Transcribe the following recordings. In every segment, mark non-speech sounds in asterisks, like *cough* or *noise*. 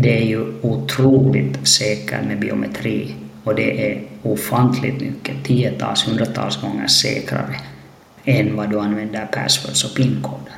det är ju otroligt säkert med biometri och det är ofantligt mycket, tiotals, hundratals gånger säkrare än vad du använder passwords och pinkoder.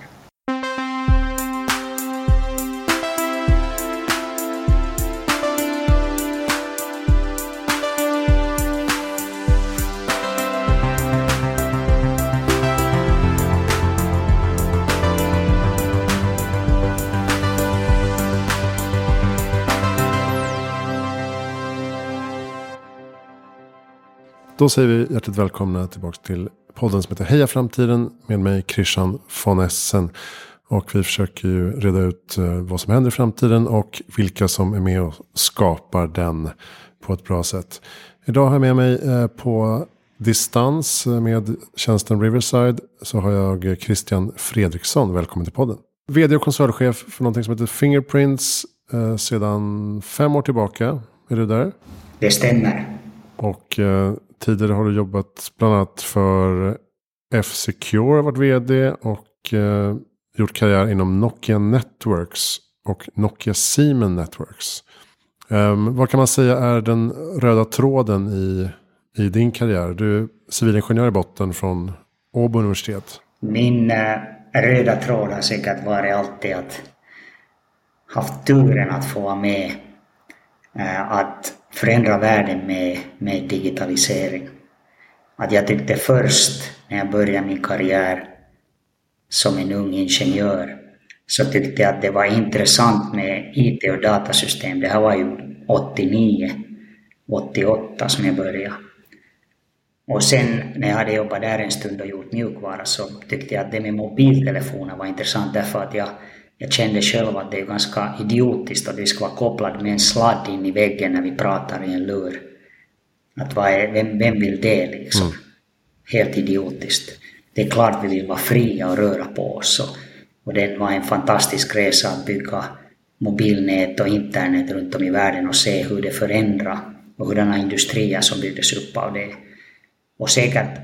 Då säger vi hjärtligt välkomna tillbaka till podden som heter Heja Framtiden med mig Christian von Essen. Och vi försöker ju reda ut eh, vad som händer i framtiden och vilka som är med och skapar den på ett bra sätt. Idag har jag med mig eh, på distans med tjänsten Riverside så har jag Christian Fredriksson. Välkommen till podden. Vd och koncernchef för någonting som heter Fingerprints eh, sedan fem år tillbaka. Är du där? Det stämmer. Och Tidigare har du jobbat bland annat för F-Secure, varit vd och eh, gjort karriär inom Nokia Networks och Nokia Siemens Networks. Um, vad kan man säga är den röda tråden i, i din karriär? Du är civilingenjör i botten från Åbo universitet. Min uh, röda tråd har säkert varit alltid att haft turen att få vara med uh, att förändra världen med, med digitalisering. Att jag tyckte först när jag började min karriär som en ung ingenjör så tyckte jag att det var intressant med IT och datasystem. Det här var ju 89, 88 som jag började. Och sen när jag hade jobbat där en stund och gjort mjukvara så tyckte jag att det med mobiltelefoner var intressant därför att jag jag kände själv att det är ganska idiotiskt att vi ska vara kopplade med en sladd in i väggen när vi pratar i en lur. Att vad är, vem, vem vill det liksom? Mm. Helt idiotiskt. Det är klart vi vill vara fria och röra på oss. Och, och det var en fantastisk resa att bygga mobilnät och internet runt om i världen och se hur det förändrar och hurdana industrier som byggdes upp av det. Och säkert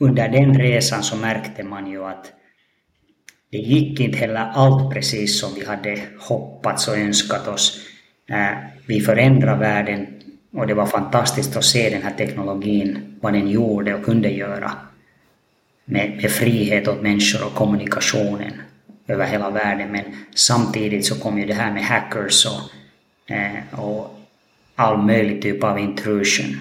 under den resan så märkte man ju att det gick inte heller allt precis som vi hade hoppats och önskat oss. Vi förändrade världen och det var fantastiskt att se den här teknologin, vad den gjorde och kunde göra med, med frihet åt människor och kommunikationen över hela världen. Men samtidigt så kom ju det här med hackers och, eh, och all möjlig typ av intrusion.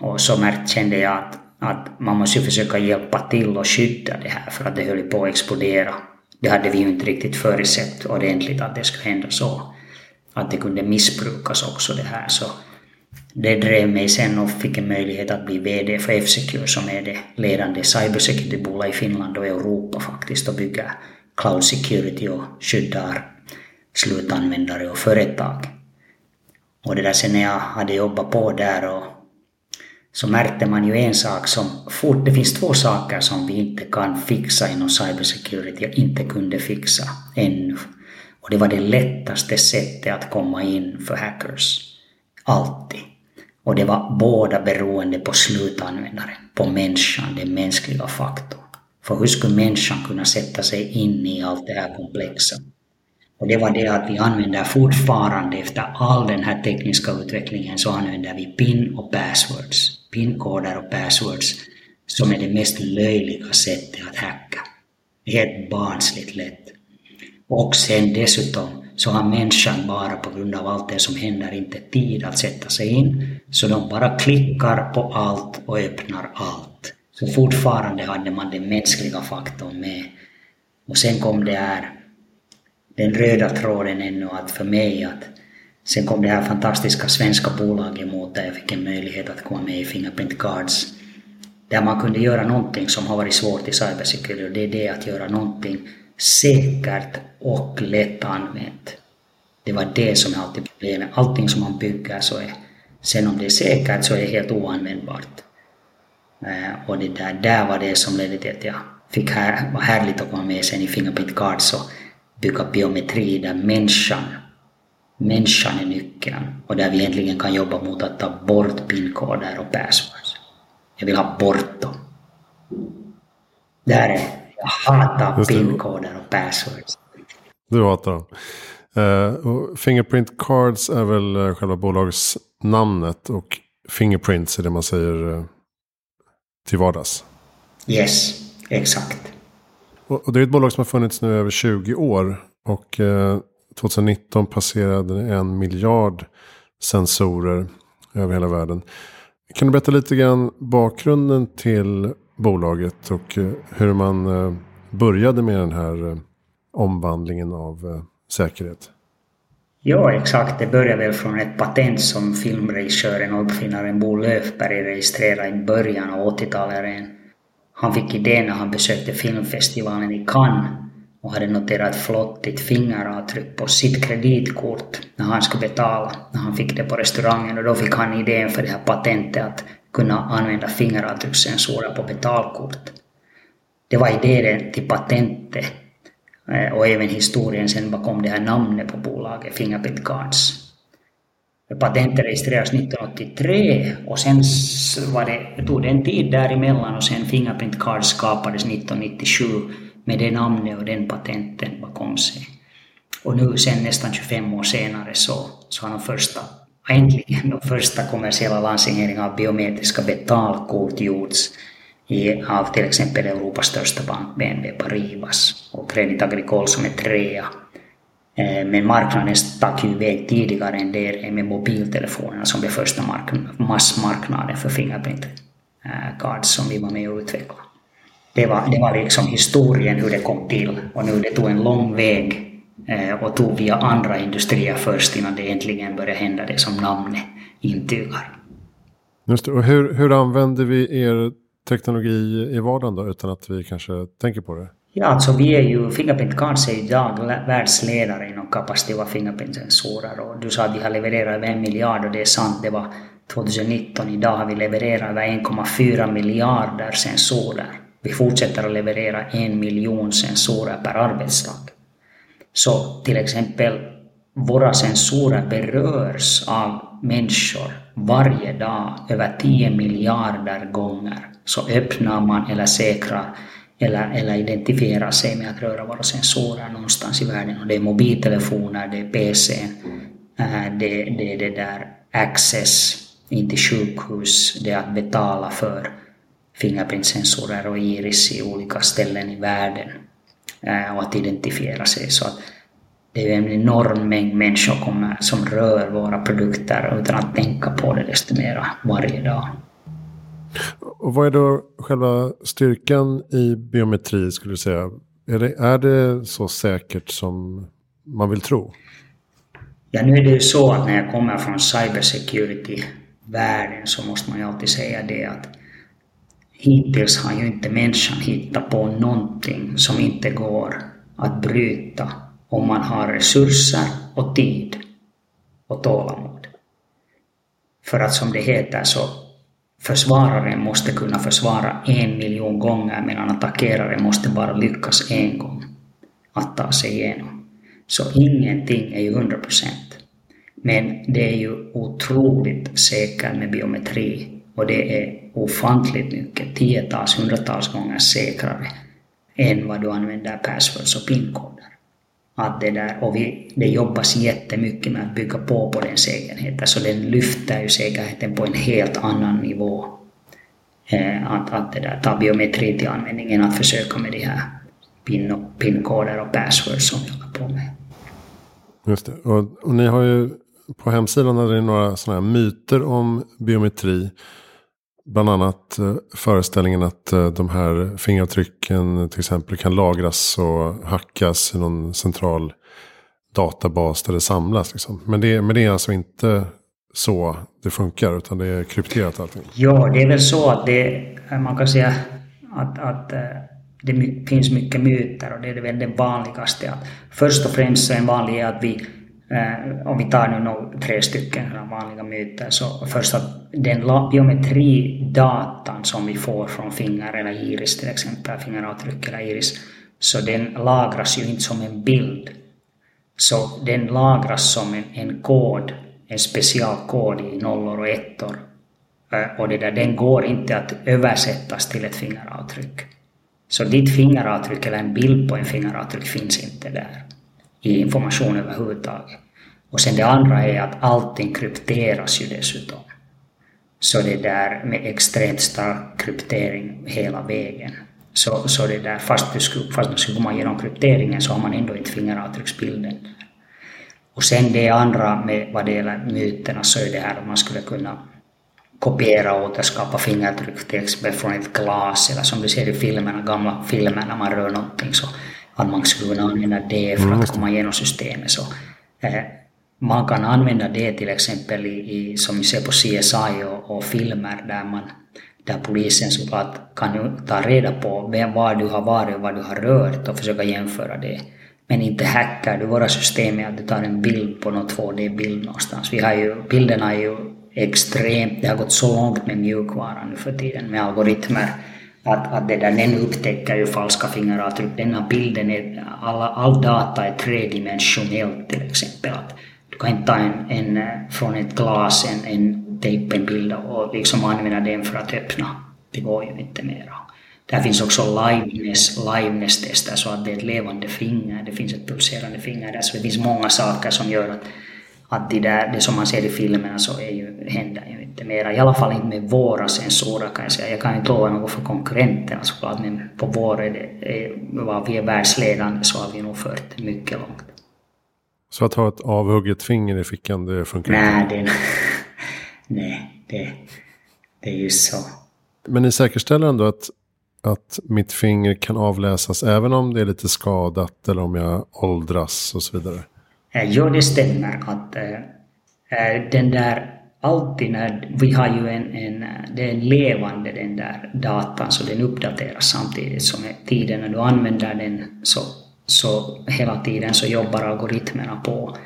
Och så kände jag att att man måste försöka hjälpa till och skydda det här för att det höll på att explodera. Det hade vi ju inte riktigt förutsett ordentligt att det skulle hända så. Att det kunde missbrukas också det här. Så det drev mig sen och fick en möjlighet att bli VD för F-Secure som är det ledande cybersecurity-bolag i Finland och Europa faktiskt och bygger cloud security och skyddar slutanvändare och företag. Och det där sen när jag hade jobbat på där och så märkte man ju en sak som fort, det finns två saker som vi inte kan fixa inom cybersecurity och inte kunde fixa ännu. Och det var det lättaste sättet att komma in för hackers. Alltid. Och det var båda beroende på slutanvändaren, på människan, den mänskliga faktorn. För hur skulle människan kunna sätta sig in i allt det här komplexa? Och det var det att vi använder fortfarande efter all den här tekniska utvecklingen så använder vi PIN och passwords Pin-koder och passwords som är det mest löjliga sättet att hacka. Helt barnsligt lätt. Och sen dessutom så har människan bara på grund av allt det som händer inte tid att sätta sig in, så de bara klickar på allt och öppnar allt. Så fortfarande hade man den mänskliga faktorn med. Och sen kom det här, den röda tråden ännu att för mig att Sen kom det här fantastiska svenska bolaget emot där jag fick en möjlighet att komma med i Fingerprint Cards. Där man kunde göra någonting som har varit svårt i cybersecurity och det är det att göra någonting säkert och lättanvänt. Det var det som är alltid problemet. Allting som man bygger så är, sen om det är säkert så är det helt oanvändbart. Eh, och det där, där var det som ledde till att jag fick här, var härligt att komma med sen i Fingerprint Cards och bygga biometri där människan människan är nyckeln och där vi egentligen kan jobba mot att ta bort pinkoder och passwords. Jag vill ha bort dem. Där är Jag hatar pinkoder och passwords. Du hatar dem. Uh, Fingerprint Cards är väl uh, själva bolagsnamnet och Fingerprints är det man säger uh, till vardags. Yes, exakt. Och, och, det är ett bolag som har funnits nu över 20 år. Och eh, 2019 passerade en miljard sensorer över hela världen. Kan du berätta lite grann bakgrunden till bolaget och eh, hur man eh, började med den här omvandlingen av säkerhet? Ja, exakt. Det började väl från ett patent som filmregissören och uppfinnaren Bo Löfberg registrerade i början av 80-talet. Han fick idén när han besökte filmfestivalen i Cannes och hade noterat flottigt fingeravtryck på sitt kreditkort när han skulle betala, när han fick det på restaurangen. Och då fick han idén för det här patentet att kunna använda fingeravtryckssensorer på betalkort. Det var idén till patentet eh, och även historien sen bakom det här namnet på bolaget, Fingerprint Cards. Patentet registrerades 1983 och sen var det, tog det en tid däremellan och sen Fingerprint Cards skapades 1997 med det namnet och den patenten bakom sig. Och nu sen nästan 25 år senare så, så har de första, äntligen de första kommersiella lanseringarna av biometriska betalkort gjorts i, av till exempel Europas största bank, BNP Paribas och Credit Agricole som är trea. Eh, men marknaden stack ju iväg tidigare än det med mobiltelefonerna som blev första massmarknaden för Fingerprint eh, Cards som vi var med och utvecklade. Det var, det var liksom historien hur det kom till och nu det tog en lång väg eh, och tog via andra industrier först innan det äntligen började hända det som namnet intygar. Just det. Och hur, hur använder vi er teknologi i vardagen då, utan att vi kanske tänker på det? Ja, alltså vi är ju, Fingerprint Cards är idag världsledare inom kapacitiva Fingerprint-sensorer och du sa att vi har levererat över en miljard och det är sant, det var 2019. Idag har vi levererat över 1,4 miljarder sensorer. Vi fortsätter att leverera en miljon sensorer per arbetsdag. Så till exempel våra sensorer berörs av människor varje dag över 10 miljarder gånger så öppnar man eller säkrar eller, eller identifierar sig med att röra våra sensorer någonstans i världen. Och det är mobiltelefoner, det är PC, eh, det, det är det där access in till sjukhus, det är att betala för fingerprintsensorer och iris i olika ställen i världen eh, och att identifiera sig. Så att det är en enorm mängd människor som rör våra produkter utan att tänka på det desto mera varje dag. Och vad är då själva styrkan i biometri skulle du säga? Är det, är det så säkert som man vill tro? Ja, nu är det ju så att när jag kommer från cybersecurity-världen så måste man ju alltid säga det att hittills har ju inte människan hittat på någonting som inte går att bryta om man har resurser och tid och tålamod. För att som det heter så Försvararen måste kunna försvara en miljon gånger medan attackeraren måste bara lyckas en gång att ta sig igenom. Så ingenting är ju 100 procent. Men det är ju otroligt säkert med biometri och det är ofantligt mycket, tiotals, hundratals gånger säkrare än vad du använder passwords och pinkoder. Att det där, och vi, det jobbas jättemycket med att bygga på på den säkerheten, så den lyfter ju säkerheten på en helt annan nivå. Eh, att, att det där, ta biometri till användning än att försöka med de här pin och, pinkoder och passwords som vi håller på med. Just det. Och, och ni har ju på hemsidan hade ni några sådana här myter om biometri. Bland annat eh, föreställningen att eh, de här fingeravtrycken till exempel kan lagras och hackas i någon central databas där det samlas. Liksom. Men, det, men det är alltså inte så det funkar utan det är krypterat allting? Ja, det är väl så att det, eh, man kan säga att, att det finns mycket myter och det är väl det vanligaste. Att först och främst så är en vanlig är att vi Eh, om vi tar nu några, tre stycken vanliga myter, så först att den biometridatan som vi får från finger eller iris till exempel, fingeravtryck eller iris, så den lagras ju inte som en bild. Så den lagras som en, en kod, en specialkod i nollor och ettor. Eh, och det där, den går inte att översättas till ett fingeravtryck. Så ditt fingeravtryck eller en bild på en fingeravtryck finns inte där i information överhuvudtaget. Och sen det andra är att allting krypteras ju dessutom. Så det där med extremt stark kryptering hela vägen. Så, så det där, fast, du skulle, fast man skulle komma igenom krypteringen så har man ändå inte fingeravtrycksbilden. Och sen det andra med vad det gäller myterna så är det här att man skulle kunna kopiera och återskapa fingeravtryck till exempel från ett glas eller som du ser i filmerna, gamla filmer när man rör någonting så att man skulle kunna använda det för att mm. komma igenom systemet. Så, eh, man kan använda det till exempel i, i som vi ser på CSI och, och filmer där man där polisen såklart kan ta reda på vem, var du har varit och vad du har rört och försöka jämföra det. Men inte hackar du våra system med att du tar en bild på någon 2D-bild någonstans. Vi har ju, bilderna är ju extremt, det har gått så långt med mjukvara nu för tiden med algoritmer att, att det där, den upptäcker ju falska fingeravtryck. Denna bilden är, alla, all data är tredimensionellt till exempel. Att du kan inte ta en, en, från ett glas en, en tejpa en bild och liksom använda den för att öppna. Det går ju inte mera. Där finns också liveness, liveness-tester så att det är ett levande finger, det finns ett pulserande finger där. Så det finns många saker som gör att, att det, där, det som man ser i filmerna så är ju, händer ju inte mera. I alla fall inte med våra sensorer kan jag säga. Jag kan inte lova något för konkurrenterna såklart men på vår är det, vad vi är världsledande så har vi nog fört mycket långt. Så att ha ett avhugget finger i fickan, det funkar inte? Nej, det, *laughs* nej det, det är ju så. Men ni säkerställer ändå att, att mitt finger kan avläsas även om det är lite skadat eller om jag åldras och så vidare? Eh, ja, det stämmer att äh, den där alltid när vi har ju en, en, det är en levande den där datan så den uppdateras samtidigt som tiden när du använder den så, så hela tiden så jobbar algoritmerna på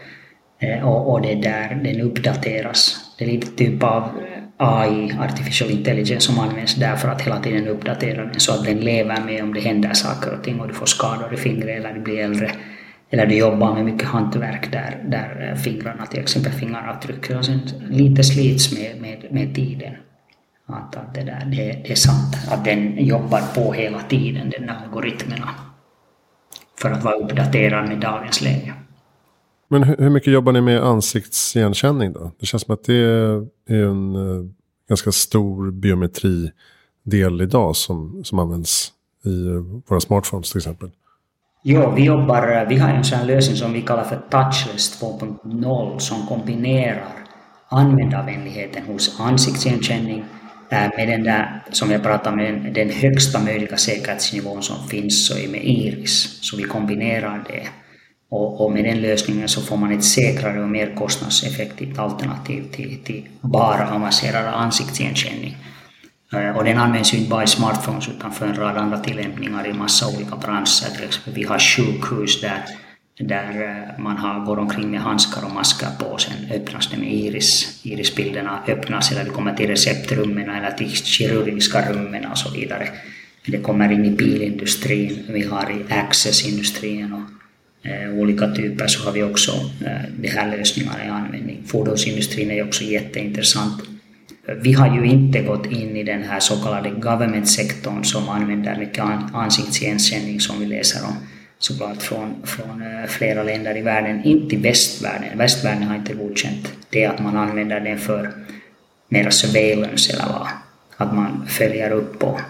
eh, och, och det där den uppdateras. Det är lite typ av AI, artificial intelligence, som används där för att hela tiden uppdatera den så att den lever med om det händer saker och ting och du får skador i fingret eller du blir äldre eller du jobbar med mycket hantverk där, där eh, fingrarna, till exempel fingeravtryck, och sen alltså lite slits med, med, med tiden. Att, att det, där, det, det är sant att den jobbar på hela tiden, den algoritmerna, för att vara uppdaterad med dagens läge. Men hur mycket jobbar ni med ansiktsigenkänning då? Det känns som att det är en eh, ganska stor biometridel idag som, som används i eh, våra smartphones till exempel. Ja, vi jobbar, eh, vi har en sån lösning som vi kallar för Touchless 2.0 som kombinerar användarvänligheten hos ansiktsigenkänning eh, med den där, som jag pratade med, den högsta möjliga säkerhetsnivån som finns, så är med Iris. Så vi kombinerar det. Och, och, med den lösningen så får man ett säkrare och mer kostnadseffektivt alternativ till, till bara avancerad ansiktsigenkänning. Och den används ju inte bara i smartphones utan för en rad andra tillämpningar i massa olika branscher. Till exempel vi har sjukhus där, där man har, går omkring med handskar och masker på och sen öppnas det med iris. Irisbilderna öppnas eller det kommer till receptrummen eller till kirurgiska rummen och så vidare. Det kommer in i bilindustrin, vi har i accessindustrin och eh, olika typer så har vi också eh, de här lösningarna i användning. Fordonsindustrin är också jätteintressant vi har ju inte gått in i den här så kallade government-sektorn som använder mycket ansiktsigenkänning som vi läser om såklart från, från eh, flera länder i världen, inte i västvärlden. Västvärlden har inte godkänt det att man använder den för mera surveillance eller vad, att man följer upp och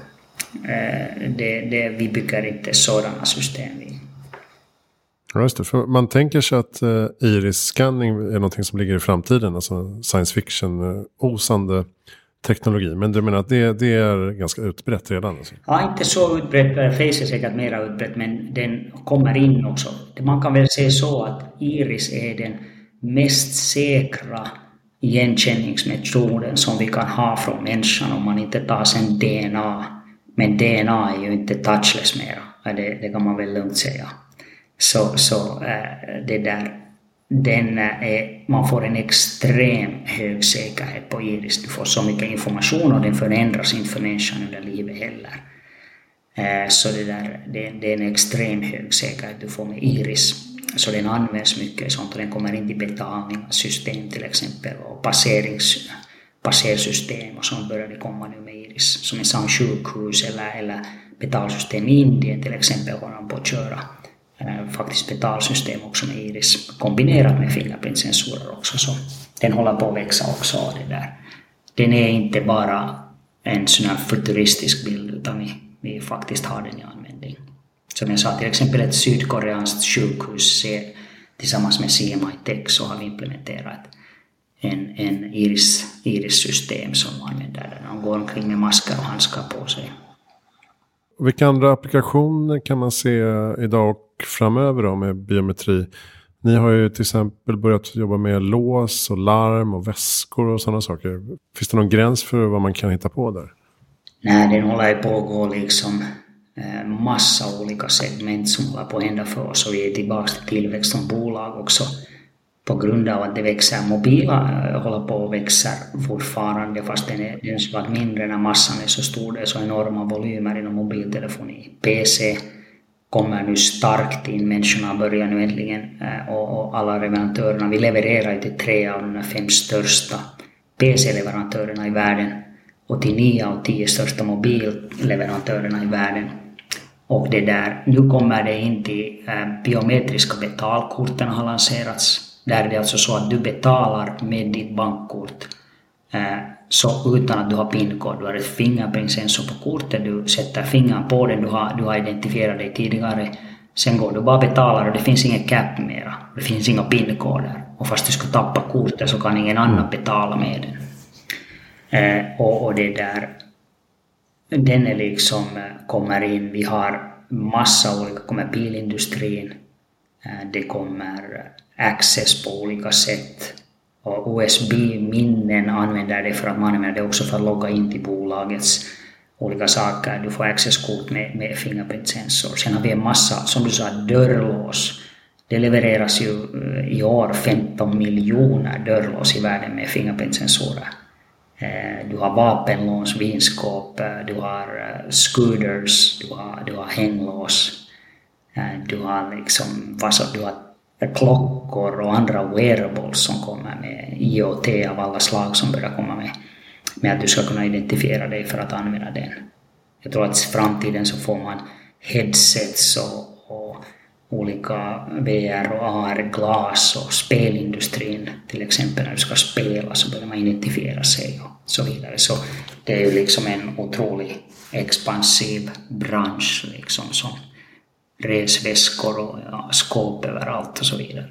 eh, det, det, vi bygger inte sådana system. Vi, just det. För man tänker sig att eh, iris-scanning är någonting som ligger i framtiden. Alltså science fiction-osande eh, teknologi. Men du menar att det, det är ganska utbrett redan? Alltså. Ja, inte så utbrett. Eh, face är säkert mer utbrett, men den kommer in också. Man kan väl säga så att iris är den mest säkra igenkänningsmetoden som vi kan ha från människan om man inte tar sen DNA. Men DNA är ju inte touchless mera. Det, det kan man väl lugnt säga så, så äh, det där, den eh, är, man får en extrem hög säkerhet på Iris. Du får så mycket information och den förändras inte för människan under livet heller. Äh, så det, där, det, det, är en extrem hög säkerhet du får med Iris. Så den används mycket sånt och den kommer in i betalningssystem till exempel och passerings, passersystem och sånt börjar det komma nu med Iris. Som i sjukhus eller, eller betalsystem i Indien till exempel håller de på att köra Eh, faktiskt betalsystem också med Iris kombinerat med Fingerprint-sensorer också. Så den håller på att växa också. Det där. Den är inte bara en sån här futuristisk bild utan vi, vi faktiskt har den i användning. Som jag sa, till exempel ett sydkoreanskt sjukhus tillsammans med CMI Tech så har vi implementerat en, en iris, iris-system som använder den. De går omkring med masker och handskar på sig. Vilka andra applikationer kan man se idag och framöver då med biometri? Ni har ju till exempel börjat jobba med lås och larm och väskor och sådana saker. Finns det någon gräns för vad man kan hitta på där? Nej, det håller på att gå liksom eh, massa olika segment som håller på att hända för oss och vi är tillbaka till tillväxt som bolag också på grund av att det växer. Mobila eh, håller på att växa fortfarande fast den är, den är mindre när massan är så stor. Det är så enorma volymer inom mobiltelefoni. PC kommer nu starkt in. Människorna börjar nu äntligen eh, och, och alla leverantörerna. Vi levererar till tre av de fem största PC-leverantörerna i världen och till nio av tio största mobilleverantörerna i världen. Och det där, nu kommer det in till eh, biometriska betalkorten har lanserats. Där är det alltså så att du betalar med ditt bankkort eh, så utan att du har PIN-kod. Du har ett fingerprintsensor på kortet, du sätter fingern på den, du har, du har identifierat dig tidigare. Sen går du bara och betalar och det finns ingen cap mera. Det finns inga PIN-koder. Och fast du skulle tappa kortet så kan ingen annan betala med den. Eh, och, och det där, den är liksom, eh, kommer in, vi har massa olika, kommer bilindustrin, eh, det kommer eh, access på olika sätt. Och USB-minnen använder det för att man använder det också för att logga in till bolagets olika saker. Du får accesskort med, med fingerprintsensor. Sen har vi en massa, som du sa, dörrlås. Det levereras ju eh, i år 15 miljoner dörrlås i världen med fingerprintsensorer. Eh, du har vapenlås, vinskåp, eh, du har scooters, du har, du har hänglås, du har liksom, du har klockor och andra wearables som kommer med IoT av alla slag som börjar komma med, med att du ska kunna identifiera dig för att använda den. Jag tror att i framtiden så får man headsets och, och olika VR och AR-glas och spelindustrin till exempel när du ska spela så börjar man identifiera sig och så vidare. Så det är ju liksom en otroligt expansiv bransch liksom som resväskor och ja, skåp överallt och så vidare.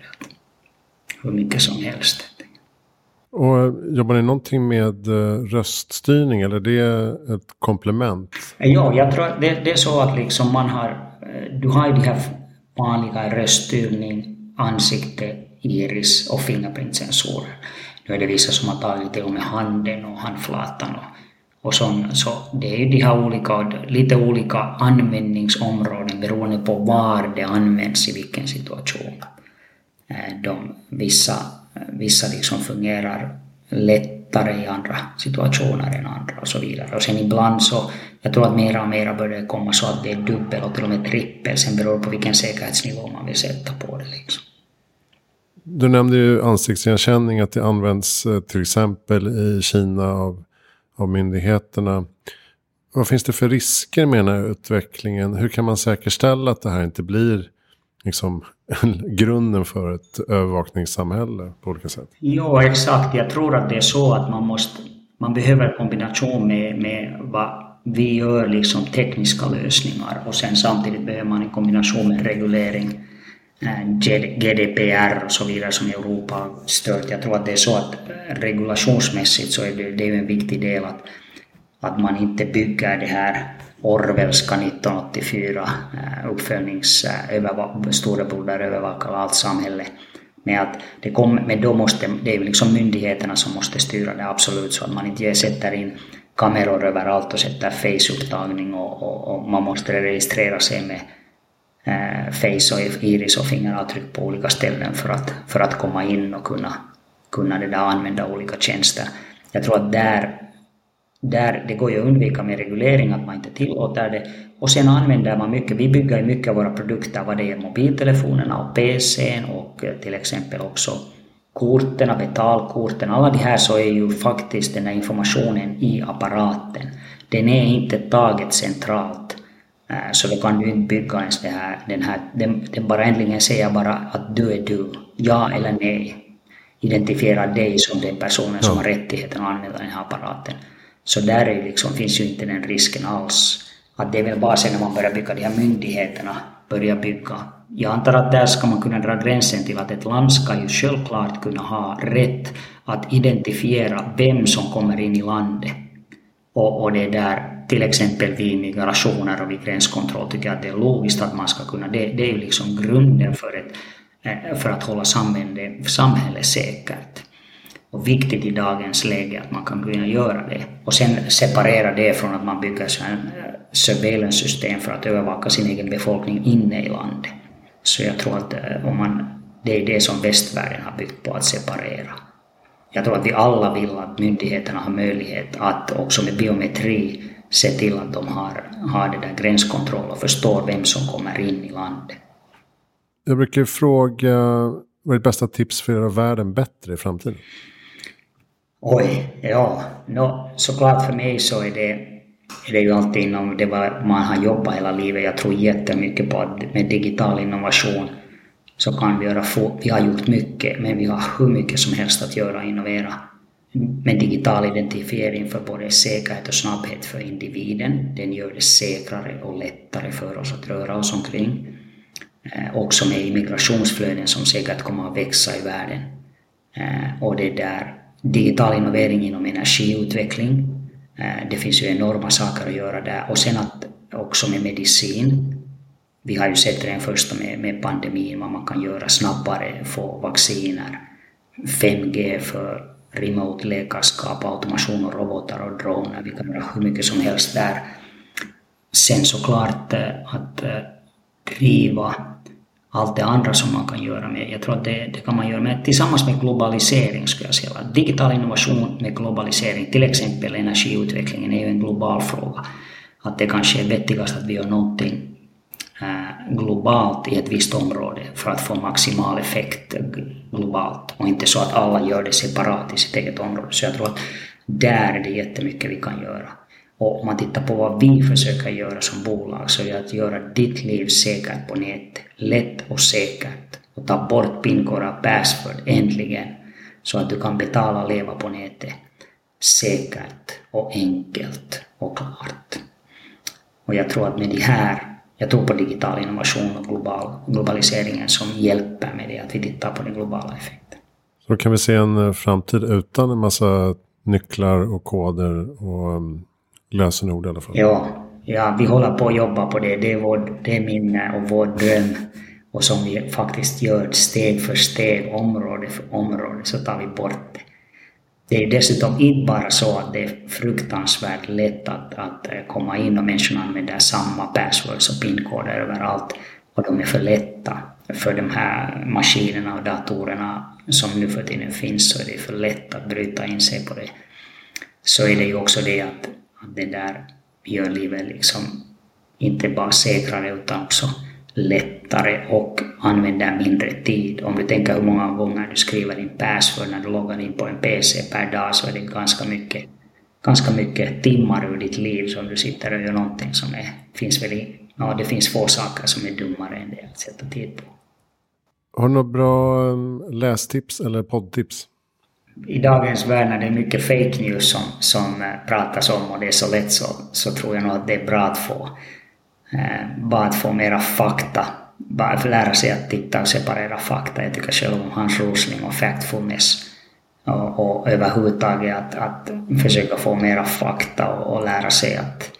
Hur mycket som helst. Och jobbar ni någonting med eh, röststyrning eller är det ett komplement? Ja, jag tror det, det är så att liksom man har, eh, du har ju de här vanliga röststyrning, ansikte, iris och fingerprintsensorer. Nu är det vissa som har tagit och med handen och handflatan och, och som, Så det är ju de här olika, lite olika användningsområden beroende på var det används i vilken situation. Eh, de, vissa, eh, vissa liksom fungerar lättare i andra situationer än andra och så vidare. Och sen ibland så, jag tror att mera och mera börjar komma så att det är dubbel och till och med trippel, sen beror det på vilken säkerhetsnivå man vill sätta på det. Liksom. Du nämnde ju ansiktsigenkänning, att det används eh, till exempel i Kina av, av myndigheterna. Vad finns det för risker med den här utvecklingen? Hur kan man säkerställa att det här inte blir liksom, *laughs* grunden för ett övervakningssamhälle på olika sätt? Ja, exakt. Jag tror att det är så att man måste man behöver kombination med, med vad vi gör, liksom tekniska lösningar och sen samtidigt behöver man en kombination med reglering Eh, GDPR och så vidare som Europa har stört. Jag tror att det är så att regulationsmässigt så är det, det är en viktig del att, att man inte bygger det här Orwellska 1984 eh, uppföljnings eh, storebror övervakar allt samhälle. Med att det kom, men då måste, det är liksom myndigheterna som måste styra det absolut så att man inte sätter in kameror överallt och sätter face-upptagning och, och, och man måste registrera sig med Eh, face och iris och fingeravtryck på olika ställen för att, för att komma in och kunna, kunna det där använda olika tjänster. Jag tror att där, där det går ju att undvika med reglering att man inte tillåter det. Och sen använder man mycket, vi bygger mycket av våra produkter vad det är mobiltelefonerna och PCn och eh, till exempel också korten, betalkorten, alla de här så är ju faktiskt den här informationen i apparaten. Den är inte taget centralt så då kan du inte bygga ens det här, den här, den, den bara äntligen säger bara att du är du, ja eller nej. Identifierar dig som den personen ja. som har rättigheten att använda den här apparaten. Så där är liksom, finns ju inte den risken alls. Att det är väl bara sen när man börjar bygga de här myndigheterna, börjar bygga. Jag antar att där ska man kunna dra gränsen till att ett land ska ju självklart kunna ha rätt att identifiera vem som kommer in i landet. Och, och det där till exempel vid migrationer och vid gränskontroll tycker jag att det är logiskt att man ska kunna, det, det är ju liksom grunden för, ett, eh, för att hålla samhället, samhället säkert. Och viktigt i dagens läge att man kan kunna göra det. Och sen separera det från att man bygger så eh, surveillance-system för att övervaka sin egen befolkning inne i landet. Så jag tror att eh, om man, det är det som västvärlden har byggt på, att separera. Jag tror att vi alla vill att myndigheterna har möjlighet att också med biometri se till att de har, har det där gränskontroll och förstår vem som kommer in i landet. Jag brukar fråga, vad är ditt bästa tips för att göra världen bättre i framtiden? Oj, ja, no, såklart för mig så är det, är det ju alltid inom det man har jobbat hela livet. Jag tror jättemycket på att med digital innovation så kan vi göra få, vi har gjort mycket, men vi har hur mycket som helst att göra och innovera men digital identifiering för både säkerhet och snabbhet för individen. Den gör det säkrare och lättare för oss att röra oss omkring. Eh, också med immigrationsflöden som säkert kommer att växa i världen. Eh, och det där digital innovering inom energiutveckling. Eh, det finns ju enorma saker att göra där. Och sen att också med medicin. Vi har ju sett redan första med, med pandemin vad man kan göra snabbare, få vacciner. 5G för remote läkarskap, automation och robotar och droner. Vi kan göra hur mycket som helst där. Sen såklart eh, att eh, driva allt det andra som man kan göra med. Jag tror att det, det kan man göra med, tillsammans med globalisering skulle jag säga. Digital innovation med globalisering, till exempel energiutvecklingen, är ju en global fråga. Att det kanske är vettigast att vi gör någonting Eh, globalt i ett visst område för att få maximal effekt globalt och inte så att alla gör det separat i sitt eget område. Så jag tror att där är det jättemycket vi kan göra. Och om man tittar på vad vi försöker göra som bolag så är det att göra ditt liv säkert på nätet, lätt och säkert och ta bort pinkod och password äntligen så att du kan betala och leva på nätet säkert och enkelt och klart. Och jag tror att med de här jag tror på digital innovation och global, globaliseringen som hjälper med det, att vi tittar på den globala effekten. Så kan vi se en eh, framtid utan en massa nycklar och koder och um, lösenord i alla fall? Ja, ja, vi håller på att jobba på det. Det är, vår, det är min eh, och vår dröm. Och som vi faktiskt gör steg för steg, område för område, så tar vi bort det. Det är dessutom inte bara så att det är fruktansvärt lätt att, att eh, komma in och människorna använder samma passwords och pinkoder överallt och de är för lätta för de här maskinerna och datorerna som nu för tiden finns så är det för lätt att bryta in sig på det. Så är det ju också det att, att det där gör livet liksom inte bara säkrare utan också lättare och använder mindre tid. Om du tänker hur många gånger du skriver din password när du loggar in på en PC per dag så är det ganska mycket, ganska mycket timmar ur ditt liv som du sitter och gör någonting som är, finns väl i, ja, det finns få saker som är dummare än det att sätta tid på. Har du några bra um, lästips eller poddtips? I dagens värld när det är mycket fake news som, som eh, pratas om och det är så lätt så, så tror jag nog att det är bra att få Eh, bara att få mera fakta. Bara lära sig att titta och separera fakta. Jag tycker själv om Hans Rosling och Factfulness. Och, och överhuvudtaget att, att försöka få mera fakta och, och lära sig att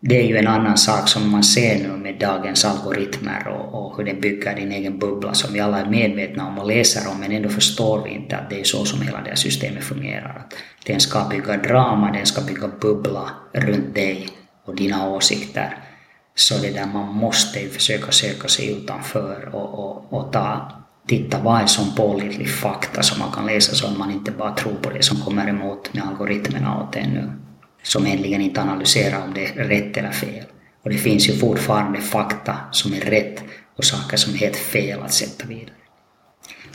det är ju en annan sak som man ser nu med dagens algoritmer och, och hur den bygger din egen bubbla som vi alla är medvetna om och läser om men ändå förstår vi inte att det är så som hela det här systemet fungerar. Att den ska bygga drama, den ska bygga bubbla runt dig och dina åsikter. Så det där man måste ju försöka söka sig utanför och, och, och ta, titta vad är som pålitlig fakta som man kan läsa så att man inte bara tror på det som kommer emot med algoritmerna åt en nu. Som egentligen inte analyserar om det är rätt eller fel. Och det finns ju fortfarande fakta som är rätt och saker som är helt fel att sätta vidare.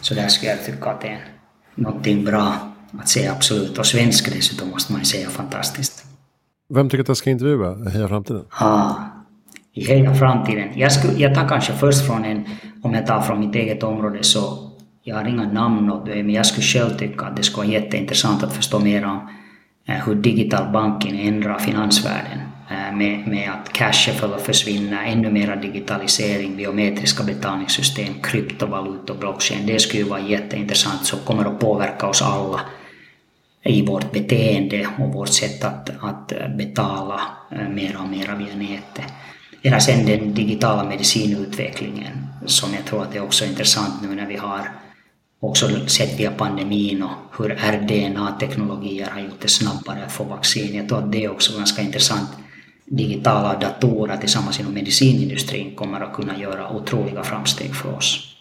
Så där skulle jag tycka att det är någonting bra att säga absolut. Och svenska dessutom måste man ju säga fantastiskt. Vem tycker att jag ska intervjua Heja Framtiden? Ah, i hela framtiden. Jag, skulle, jag tar kanske först från en, om jag tar från mitt eget område så jag har inga namn åt det, men jag skulle själv tycka att det skulle vara jätteintressant att förstå mer om eh, hur digital banking ändrar finansvärlden eh, med, med att cashen försvinner, ännu mera digitalisering, biometriska betalningssystem, kryptovalutor, blockchain. Det skulle ju vara jätteintressant som kommer att påverka oss alla i vårt beteende och vårt sätt att, att betala eh, mera mer och mer via nätet. Eller sen den digitala medicinutvecklingen som jag tror att är också intressant nu när vi har också sett via pandemin och hur RDNA-teknologier har gjort det snabbare att få vaccin. Jag tror att det är också ganska intressant. Digitala datorer tillsammans inom medicinindustrin kommer att kunna göra otroliga framsteg för oss.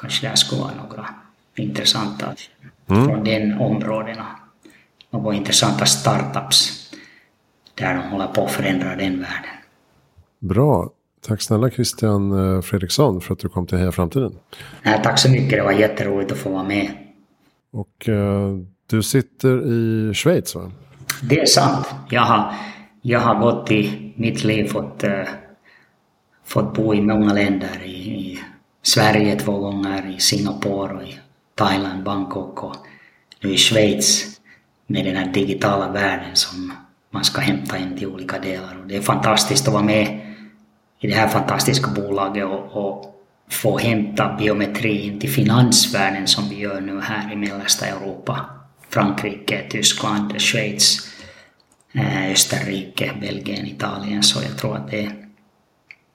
Kanske det skulle vara några intressanta mm. från den områdena. Några intressanta startups där de håller på att förändra den världen. Bra. Tack snälla Christian eh, Fredriksson för att du kom till Heja Framtiden. Nej, tack så mycket, det var jätteroligt att få vara med. Och uh, du sitter i Schweiz va? Det är sant. Jag har, jag har gått i mitt liv fått, uh, fått bo i många länder. I, I, Sverige två gånger, i Singapore och i Thailand, Bangkok och nu i Schweiz med den här digitala världen som man ska hämta in till olika delar. Och det är fantastiskt att vara med i det här fantastiska bolaget och, och få hämta biometrin till finansvärlden som vi gör nu här i mellersta Europa. Frankrike, Tyskland, Schweiz, eh, Österrike, Belgien, Italien. Så jag tror att det,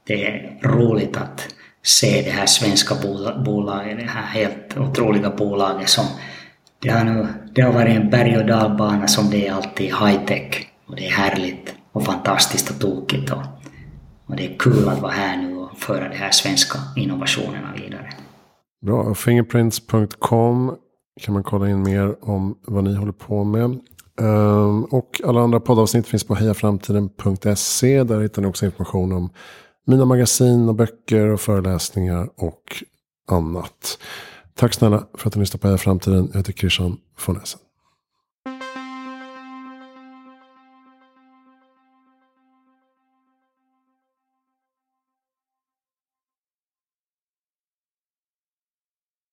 det är roligt att se det här svenska bolaget, det här helt otroliga bolaget som det har, nu, det har varit en berg och dalbana som det är alltid high tech och det är härligt och fantastiskt och tokigt. Och, och det är kul att vara här nu och föra de här svenska innovationerna vidare. Bra, fingerprints.com kan man kolla in mer om vad ni håller på med. Ehm, och alla andra poddavsnitt finns på hejaframtiden.se. Där hittar ni också information om mina magasin och böcker och föreläsningar och annat. Tack snälla för att ni lyssnade på Heja Framtiden. Jag heter Christian von Essen.